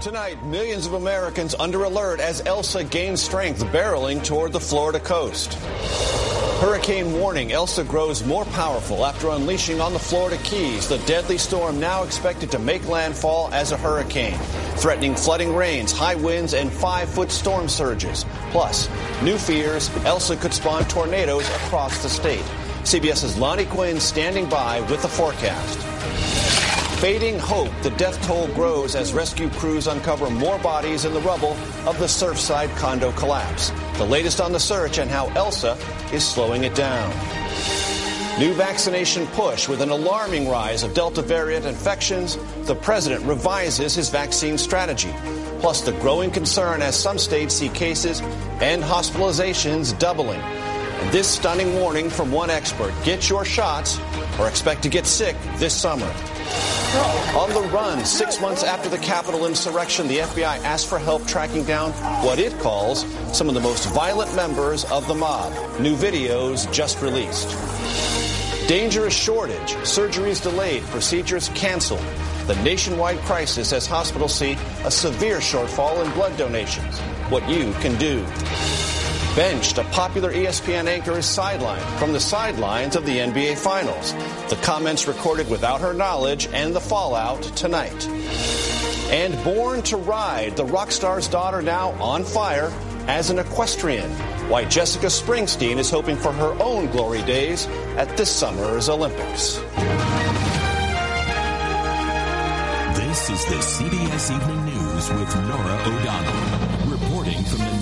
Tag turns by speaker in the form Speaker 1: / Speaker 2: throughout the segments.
Speaker 1: Tonight, millions of Americans under alert as Elsa gains strength barreling toward the Florida coast. Hurricane warning. Elsa grows more powerful after unleashing on the Florida Keys. The deadly storm now expected to make landfall as a hurricane, threatening flooding rains, high winds, and five-foot storm surges. Plus, new fears, Elsa could spawn tornadoes across the state. CBS's Lonnie Quinn standing by with the forecast. Fading hope, the death toll grows as rescue crews uncover more bodies in the rubble of the Surfside condo collapse. The latest on the search and how Elsa is slowing it down. New vaccination push with an alarming rise of Delta variant infections. The president revises his vaccine strategy. Plus, the growing concern as some states see cases and hospitalizations doubling. And this stunning warning from one expert get your shots or expect to get sick this summer. On the run, six months after the Capitol insurrection, the FBI asked for help tracking down what it calls some of the most violent members of the mob. New videos just released. Dangerous shortage, surgeries delayed, procedures canceled. The nationwide crisis as hospitals see a severe shortfall in blood donations. What you can do. Benched, a popular ESPN anchor is sidelined from the sidelines of the NBA Finals. The comments recorded without her knowledge and the fallout tonight. And Born to Ride, the rock star's daughter now on fire as an equestrian. Why Jessica Springsteen is hoping for her own glory days at this summer's Olympics.
Speaker 2: This is the CBS Evening News with Norah O'Donnell, reporting from the.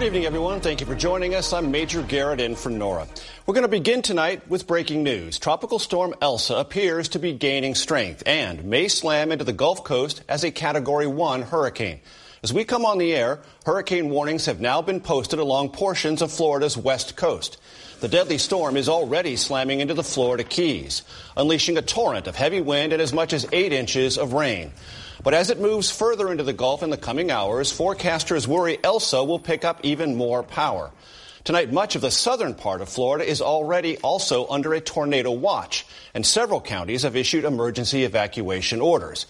Speaker 1: Good evening, everyone. Thank you for joining us. I'm Major Garrett in for Norah. We're going to begin tonight with breaking news. Tropical storm Elsa appears to be gaining strength and may slam into the Gulf Coast as a Category 1 hurricane. As we come on the air, hurricane warnings have now been posted along portions of Florida's west coast. The deadly storm is already slamming into the Florida Keys, unleashing a torrent of heavy wind and as much as eight inches of rain. But as it moves further into the Gulf in the coming hours, forecasters worry Elsa will pick up even more power. Tonight, much of the southern part of Florida is already also under a tornado watch, and several counties have issued emergency evacuation orders.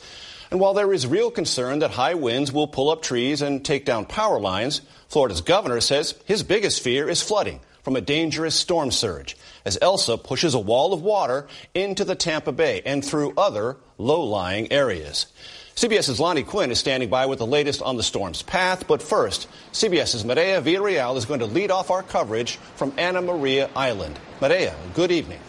Speaker 1: And while there is real concern that high winds will pull up trees and take down power lines, Florida's governor says his biggest fear is flooding from a dangerous storm surge as Elsa pushes a wall of water into the Tampa Bay and through other low-lying areas. CBS's Lonnie Quinn is standing by with the latest on the storm's path. But first, CBS's Mireya Villarreal is going to lead off our coverage from Anna Maria Island. Mireya, good evening.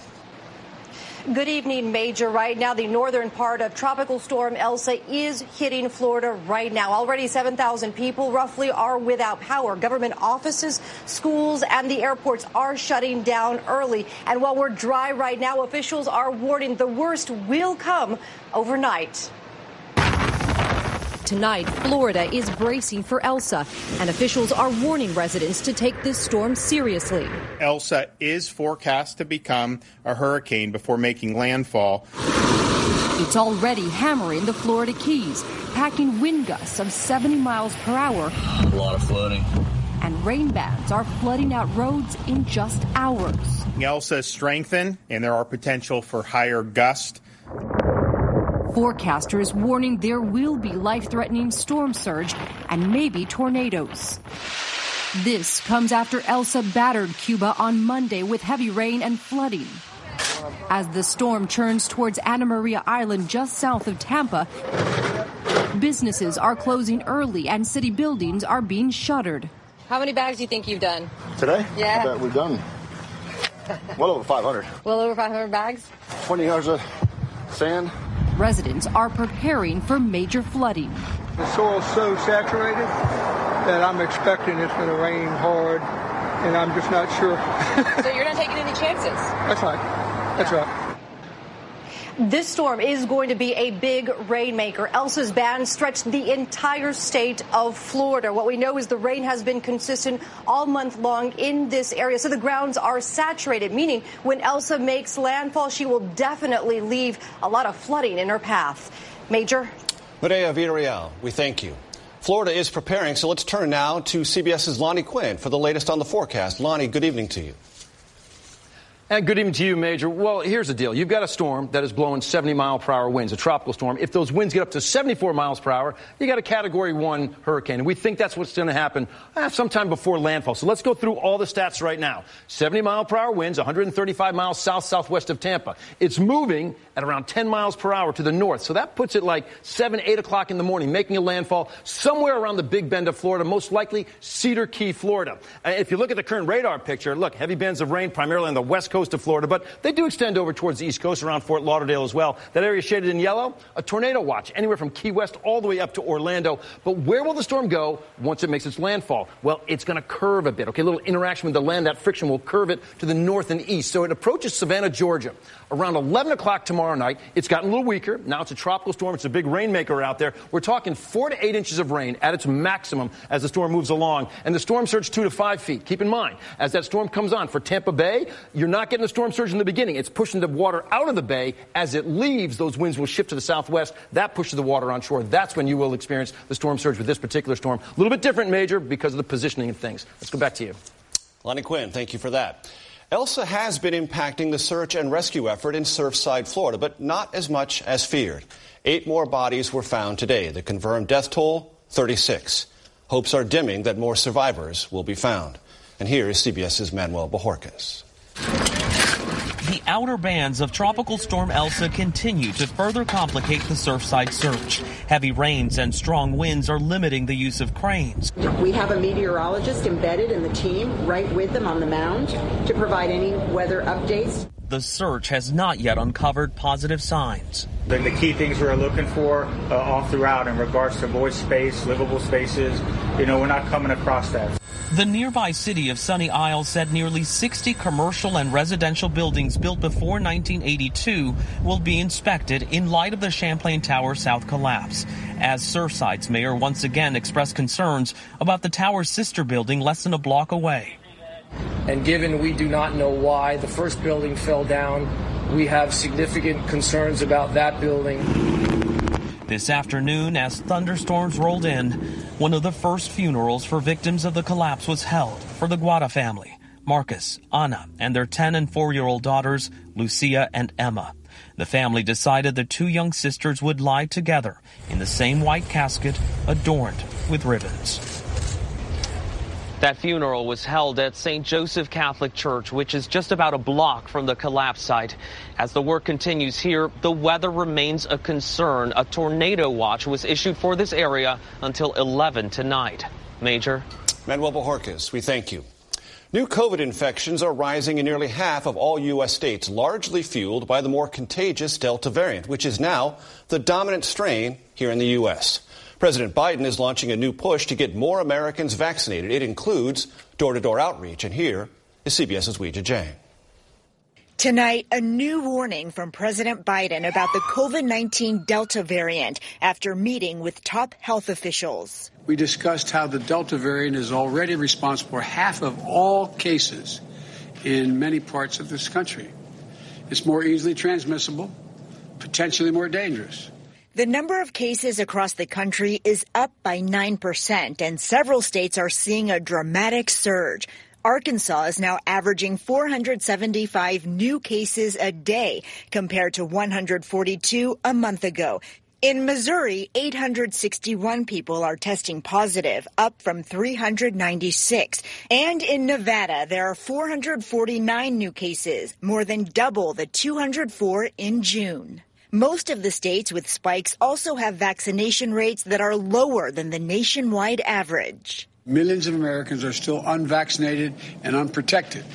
Speaker 3: Good evening, Major. Right now, the northern part of Tropical Storm Elsa is hitting Florida right now. Already 7,000 people roughly are without power. Government offices, schools, and the airports are shutting down early. And while we're dry right now, officials are warning the worst will come overnight.
Speaker 4: Tonight, Florida is bracing for Elsa, and officials are warning residents to take this storm seriously.
Speaker 5: Elsa is forecast to become a hurricane before making landfall.
Speaker 4: It's already hammering the Florida Keys, packing wind gusts of 70 miles per hour.
Speaker 6: A lot of flooding.
Speaker 4: And rain bands are flooding out roads in just hours.
Speaker 5: Elsa strengthened, and there are potential for higher gusts.
Speaker 4: Forecasters warning there will be life threatening storm surge and maybe tornadoes. This comes after Elsa battered Cuba on Monday with heavy rain and flooding. As the storm churns towards Anna Maria Island just south of Tampa, businesses are closing early and city buildings are being shuttered.
Speaker 7: How many bags do you think you've done?
Speaker 8: Today?
Speaker 7: Yeah.
Speaker 8: I bet we've done well over 500.
Speaker 7: Well over 500 bags?
Speaker 8: 20 yards of sand.
Speaker 4: Residents are preparing for major flooding.
Speaker 9: The soil's so saturated that I'm expecting it's going to rain hard, and I'm just not sure.
Speaker 7: so you're not taking any chances?
Speaker 9: That's right. That's right.
Speaker 3: This storm is going to be a big rainmaker. Elsa's band stretched the entire state of Florida. What we know is the rain has been consistent all month long in this area, so the grounds are saturated, meaning when Elsa makes landfall, she will definitely leave a lot of flooding in her path. Major?
Speaker 1: Mireya Villarreal, we thank you. Florida is preparing, so let's turn now to CBS's Lonnie Quinn for the latest on the forecast. Lonnie, good evening to you.
Speaker 10: And good evening to you, Major. Well, here's the deal. You've got a storm that is blowing 70 mile per hour winds, a tropical storm. If those winds get up to 74 miles per hour, you got a category one hurricane. And we think that's what's going to happen uh, sometime before landfall. So let's go through all the stats right now. 70 mile per hour winds, 135 miles south southwest of Tampa. It's moving at around 10 miles per hour to the north. So that puts it like 7, 8 o'clock in the morning, making a landfall somewhere around the Big Bend of Florida, most likely Cedar Key, Florida. Uh, if you look at the current radar picture, look, heavy bands of rain primarily on the west coast coast of Florida, but they do extend over towards the East Coast around Fort Lauderdale as well. That area shaded in yellow, a tornado watch anywhere from Key West all the way up to Orlando. But where will the storm go once it makes its landfall? Well, it's going to curve a bit. Okay, a little interaction with the land. That friction will curve it to the north and east. So it approaches Savannah, Georgia around 11 o'clock tomorrow night. It's gotten a little weaker. Now it's a tropical storm. It's a big rainmaker out there. We're talking four to eight inches of rain at its maximum as the storm moves along. And the storm surge two to five feet. Keep in mind, as that storm comes on for Tampa Bay, you're not getting the storm surge in the beginning. It's pushing the water out of the bay. As it leaves, those winds will shift to the southwest. That pushes the water on shore. That's when you will experience the storm surge with this particular storm. A little bit different, Major, because of the positioning of things. Let's go back to you.
Speaker 1: Lonnie Quinn, thank you for that. Elsa has been impacting the search and rescue effort in Surfside, Florida, but not as much as feared. Eight more bodies were found today. The confirmed death toll, 36. Hopes are dimming that more survivors will be found. And here is CBS's Manuel Bojorquez.
Speaker 11: The outer bands of Tropical Storm Elsa continue to further complicate the Surfside search. Heavy rains and strong winds are limiting the use of cranes.
Speaker 12: We have a meteorologist embedded in the team right with them on the mound to provide any weather updates.
Speaker 11: The search has not yet uncovered positive signs.
Speaker 13: The, the key things we're looking for uh, all throughout in regards to void space, livable spaces, you know, we're not coming across that.
Speaker 11: The nearby city of Sunny Isles said nearly 60 commercial and residential buildings built before 1982 will be inspected in light of the Champlain Tower South collapse. As Surfside's mayor once again expressed concerns about the tower's sister building less than a block away.
Speaker 14: And given we do not know why the first building fell down, we have significant concerns about that building.
Speaker 11: This afternoon, as thunderstorms rolled in, one of the first funerals for victims of the collapse was held for the Guara family, Marcus, Anna, and their 10 and 4 year old daughters, Lucia and Emma. The family decided the two young sisters would lie together in the same white casket adorned with ribbons.
Speaker 15: That funeral was held at St. Joseph Catholic Church, which is just about a block from the collapse site. As the work continues here, the weather remains a concern. A tornado watch was issued for this area until 11 tonight. Major?
Speaker 1: Manuel Bojorquez, we thank you. New COVID infections are rising in nearly half of all U.S. states, largely fueled by the more contagious Delta variant, which is now the dominant strain here in the U.S. President Biden is launching a new push to get more Americans vaccinated. It includes door to door outreach. And here is CBS's Weijia Jiang.
Speaker 6: Tonight, a new warning from President Biden about the COVID 19 Delta variant after meeting with top health officials.
Speaker 16: We discussed how the Delta variant is already responsible for half of all cases in many parts of this country. It's more easily transmissible, potentially more dangerous.
Speaker 6: The number of cases across the country is up by 9%, and several states are seeing a dramatic surge. Arkansas is now averaging 475 new cases a day compared to 142 a month ago. In Missouri, 861 people are testing positive, up from 396. And in Nevada, there are 449 new cases, more than double the 204 in June. Most of the states with spikes also have vaccination rates that are lower than the nationwide average.
Speaker 16: Millions of Americans are still unvaccinated and unprotected.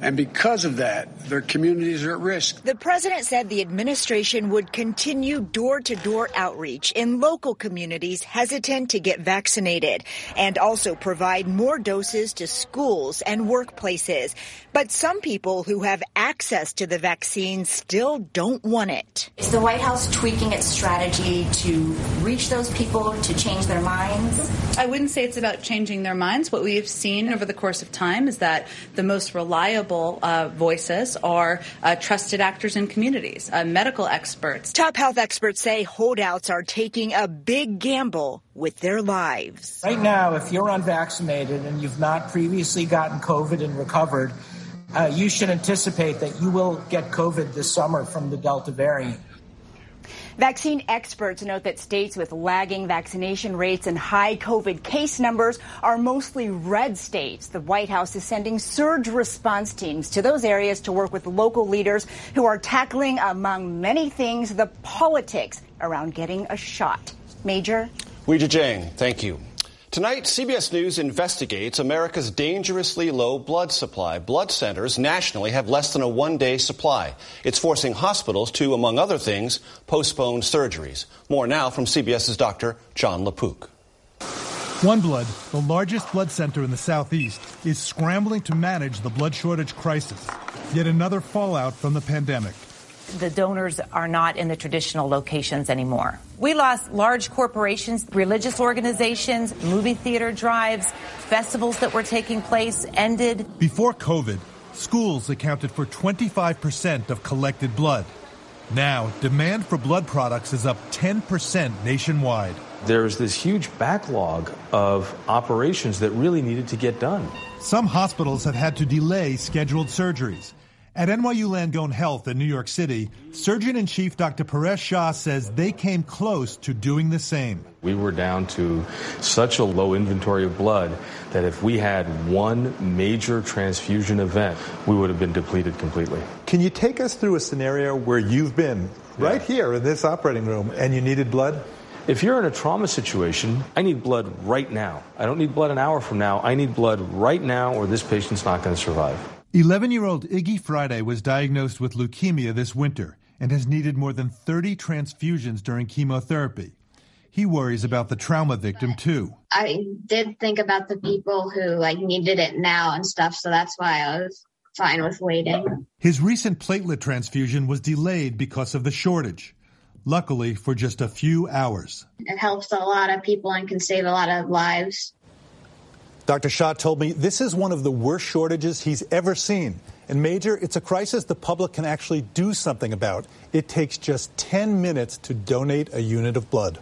Speaker 16: And because of that, their communities are at risk.
Speaker 6: The president said the administration would continue door to door outreach in local communities hesitant to get vaccinated and also provide more doses to schools and workplaces. But some people who have access to the vaccine still don't want it.
Speaker 17: Is the White House tweaking its strategy to reach those people to change their minds?
Speaker 18: I wouldn't say it's about changing their minds. What we've seen over the course of time is that the most reliable uh, voices are uh, trusted actors in communities, uh, medical experts.
Speaker 6: Top health experts say holdouts are taking a big gamble with their lives.
Speaker 19: Right now, if you're unvaccinated and you've not previously gotten COVID and recovered, uh, you should anticipate that you will get COVID this summer from the Delta variant.
Speaker 20: Vaccine experts note that states with lagging vaccination rates and high COVID case numbers are mostly red states. The White House is sending surge response teams to those areas to work with local leaders who are tackling, among many things, the politics around getting a shot. Major?
Speaker 1: Weijia Jiang, thank you. Tonight, CBS News investigates America's dangerously low blood supply. Blood centers nationally have less than a one day supply. It's forcing hospitals to, among other things, postpone surgeries. More now from CBS's Dr. Jon LaPook.
Speaker 21: OneBlood, the largest blood center in the Southeast, is scrambling to manage the blood shortage crisis. Yet another fallout from the pandemic
Speaker 22: the donors are not in the traditional locations anymore. We lost large corporations, religious organizations, movie theater drives, festivals that were taking place ended.
Speaker 21: Before COVID, schools accounted for 25% of collected blood. Now, demand for blood products is up 10% nationwide.
Speaker 23: There's this huge backlog of operations that really needed to get done.
Speaker 21: Some hospitals have had to delay scheduled surgeries. At NYU Langone Health in New York City, Surgeon in Chief Dr. Paresh Shah says they came close to doing the same.
Speaker 23: We were down to such a low inventory of blood that if we had one major transfusion event, we would have been depleted completely.
Speaker 24: Can you take us through a scenario where you've been yeah. right here in this operating room and you needed blood?
Speaker 23: If you're in a trauma situation, I need blood right now. I don't need blood an hour from now. I need blood right now, or this patient's not going to survive.
Speaker 21: 11 year old Iggy Friday was diagnosed with leukemia this winter and has needed more than 30 transfusions during chemotherapy. He worries about the trauma victim too.
Speaker 25: I did think about the people who like needed it now and stuff, so that's why I was fine with waiting.
Speaker 21: His recent platelet transfusion was delayed because of the shortage. Luckily, for just a few hours.
Speaker 25: It helps a lot of people and can save a lot of lives.
Speaker 24: Dr. Shah told me this is one of the worst shortages he's ever seen. And Major, it's a crisis the public can actually do something about. It takes just 10 minutes to donate a unit of blood.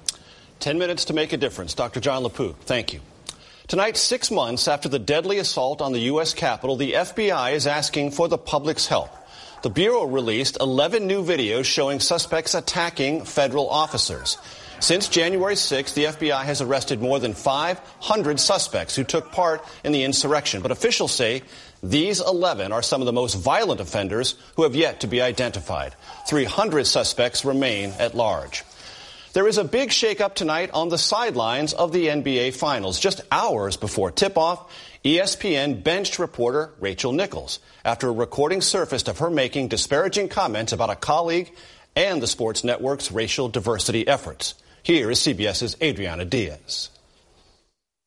Speaker 1: 10 minutes to make a difference. Dr. Jon LaPook, thank you. Tonight, six months after the deadly assault on the U.S. Capitol, the FBI is asking for the public's help. The Bureau released 11 new videos showing suspects attacking federal officers. Since January 6, the FBI has arrested more than 500 suspects who took part in the insurrection. But officials say these 11 are some of the most violent offenders who have yet to be identified. 300 suspects remain at large. There is a big shakeup tonight on the sidelines of the NBA Finals. Just hours before tip-off, ESPN benched reporter Rachel Nichols after a recording surfaced of her making disparaging comments about a colleague and the sports network's racial diversity efforts. Here is CBS's Adriana Diaz.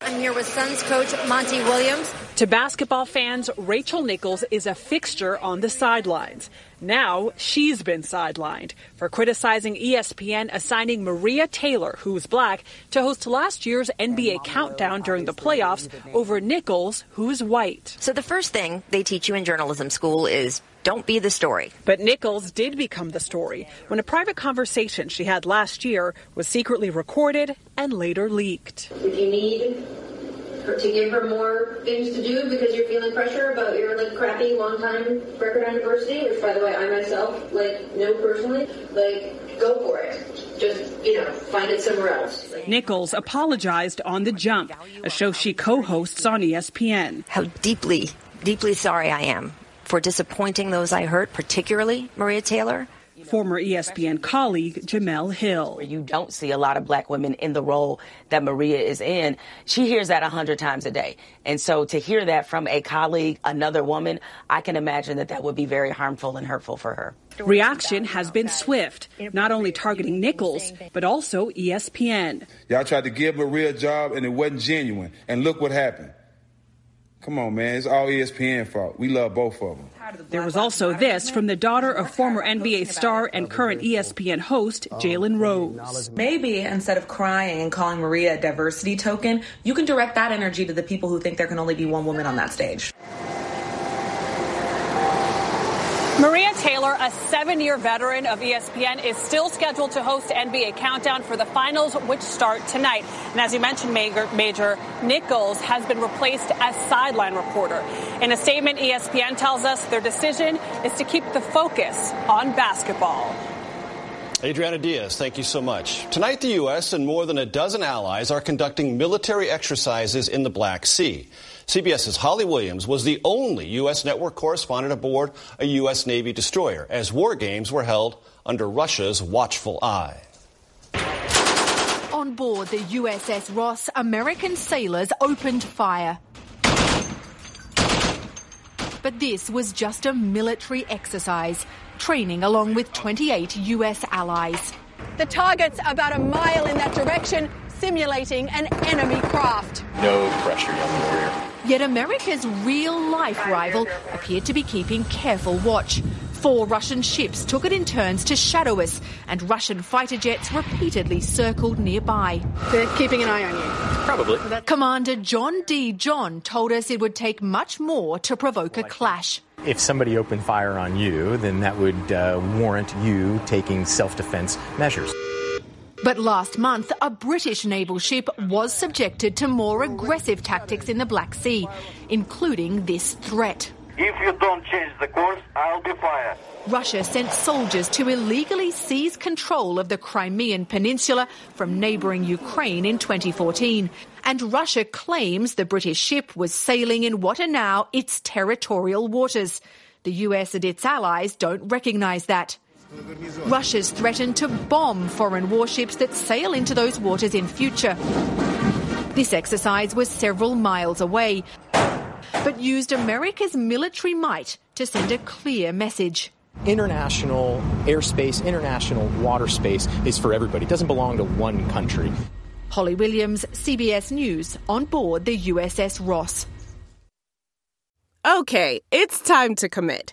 Speaker 26: I'm here with Suns coach Monty Williams.
Speaker 27: To basketball fans, Rachel Nichols is a fixture on the sidelines. Now she's been sidelined for criticizing ESPN assigning Maria Taylor, who's black, to host last year's NBA countdown during the playoffs over Nichols, who's white.
Speaker 28: So the first thing they teach you in journalism school is don't be the story.
Speaker 27: But Nichols did become the story when a private conversation she had last year was secretly recorded and later leaked.
Speaker 29: If you need to give her more things to do because you're feeling pressure about your like crappy long time record on diversity, which by the way I myself like know personally, like go for it. Just, you know, find it somewhere else.
Speaker 27: Nichols apologized on The Jump, a show she co-hosts on ESPN.
Speaker 28: How deeply, deeply sorry I am for disappointing those I hurt, particularly Maria Taylor
Speaker 27: former ESPN colleague Jemele Hill.
Speaker 30: You don't see a lot of black women in the role that Maria is in. She hears that a hundred times a day. And so to hear that from a colleague, another woman, I can imagine that that would be very harmful and hurtful for her.
Speaker 27: Reaction has been swift, not only targeting Nichols, but also ESPN.
Speaker 31: Y'all tried to give Maria a job and it wasn't genuine. And look what happened. Come on, man. It's all ESPN fault. We love both of them.
Speaker 27: There was also this from the daughter of former NBA star and current ESPN host Jalen Rose.
Speaker 32: Maybe instead of crying and calling Maria a diversity token, you can direct that energy to the people who think there can only be one woman on that stage.
Speaker 27: Maria Taylor, a seven year veteran of ESPN, is still scheduled to host NBA Countdown for the finals, which start tonight. And as you mentioned, Major, Major Nichols has been replaced as sideline reporter. In a statement, ESPN tells us their decision is to keep the focus on basketball.
Speaker 1: Adriana Diaz, thank you so much. Tonight, the U.S. and more than a dozen allies are conducting military exercises in the Black Sea. CBS's Holly Williams was the only U.S. network correspondent aboard a U.S. Navy destroyer as war games were held under Russia's watchful eye.
Speaker 33: On board the USS Ross, American sailors opened fire. But this was just a military exercise, training along with 28 US allies.
Speaker 3: The target's about a mile in that direction, simulating an enemy craft.
Speaker 34: No pressure, young warrior.
Speaker 33: Yet America's real life rival appeared to be keeping careful watch. Four Russian ships took it in turns to shadow us, and Russian fighter jets repeatedly circled nearby.
Speaker 3: They're keeping an eye on you.
Speaker 34: Probably.
Speaker 33: Commander John D. John told us it would take much more to provoke a clash.
Speaker 35: If somebody opened fire on you, then that would uh, warrant you taking self defense measures.
Speaker 33: But last month, a British naval ship was subjected to more aggressive tactics in the Black Sea, including this threat.
Speaker 36: If you don't change the course, I'll be fired.
Speaker 33: Russia sent soldiers to illegally seize control of the Crimean Peninsula from neighbouring Ukraine in 2014. And Russia claims the British ship was sailing in what are now its territorial waters. The US and its allies don't recognise that. Russia's threatened to bomb foreign warships that sail into those waters in future. This exercise was several miles away, but used America's military might to send a clear message.
Speaker 35: International airspace, international water space is for everybody. It doesn't belong to one country.
Speaker 33: Holly Williams, CBS News, on board the USS Ross.
Speaker 37: Okay, it's time to commit.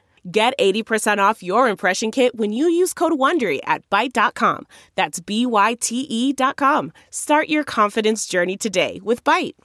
Speaker 37: Get 80% off your impression kit when you use code WONDERY at Byte.com. That's B-Y-T-E dot com. Start your confidence journey today with Byte.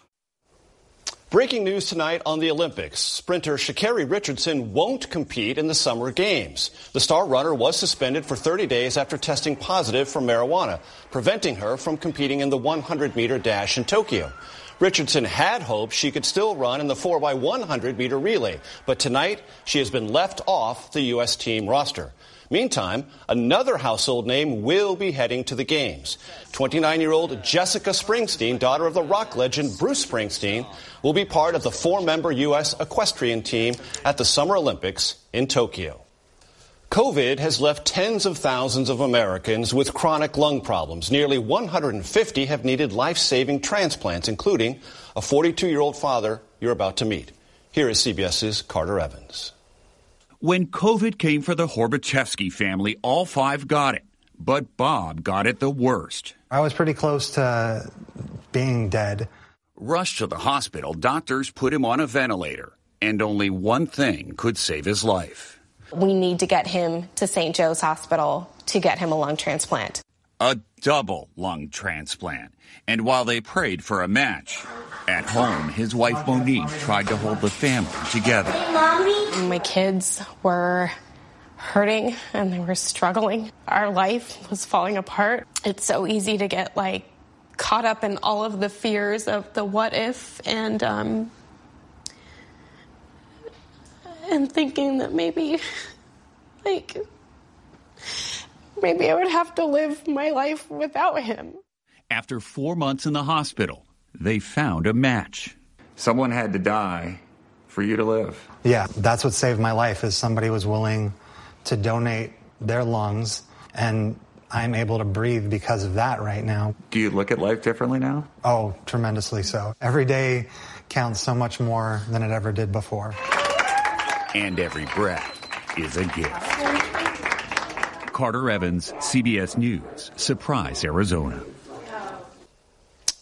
Speaker 1: Breaking news tonight on the Olympics. Sprinter Sha'Carri Richardson won't compete in the Summer Games. The star runner was suspended for 30 days after testing positive for marijuana, preventing her from competing in the 100 meter dash in Tokyo. Richardson had hoped she could still run in the 4x100 meter relay, but tonight she has been left off the U.S. team roster. Meantime, another household name will be heading to the games. 29 year old Jessica Springsteen, daughter of the rock legend Bruce Springsteen, will be part of the four member U.S. equestrian team at the Summer Olympics in Tokyo. COVID has left tens of thousands of Americans with chronic lung problems. Nearly 150 have needed life saving transplants, including a 42 year old father you're about to meet. Here is CBS's Carter Evans.
Speaker 38: When COVID came for the Horbachevsky family, all five got it. But Bob got it the worst.
Speaker 39: I was pretty close to being dead.
Speaker 38: Rushed to the hospital, doctors put him on a ventilator, and only one thing could save his life.
Speaker 40: We need to get him to St. Joe's Hospital to get him a lung transplant.
Speaker 38: A double lung transplant. And while they prayed for a match, at home, his wife Monique tried to hold the family together.
Speaker 40: Mommy? My kids were hurting and they were struggling. Our life was falling apart. It's so easy to get like caught up in all of the fears of the what if and um, and thinking that maybe like maybe I would have to live my life without him.
Speaker 38: After four months in the hospital, they found a match.
Speaker 41: Someone had to die for you to live.
Speaker 39: Yeah, that's what saved my life is somebody was willing to donate their lungs and I'm able to breathe because of that right now.
Speaker 41: Do you look at life differently now?
Speaker 39: Oh, tremendously so. Every day counts so much more than it ever did before.
Speaker 38: And every breath is a gift. Carter Evans, CBS News, Surprise, Arizona.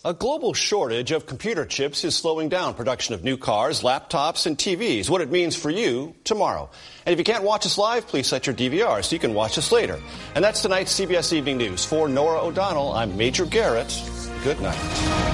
Speaker 1: A global shortage of computer chips is slowing down production of new cars, laptops, and TVs. What it means for you tomorrow. And if you can't watch us live, please set your DVR so you can watch us later. And that's tonight's CBS Evening News. For Norah O'Donnell, I'm Major Garrett. Good night.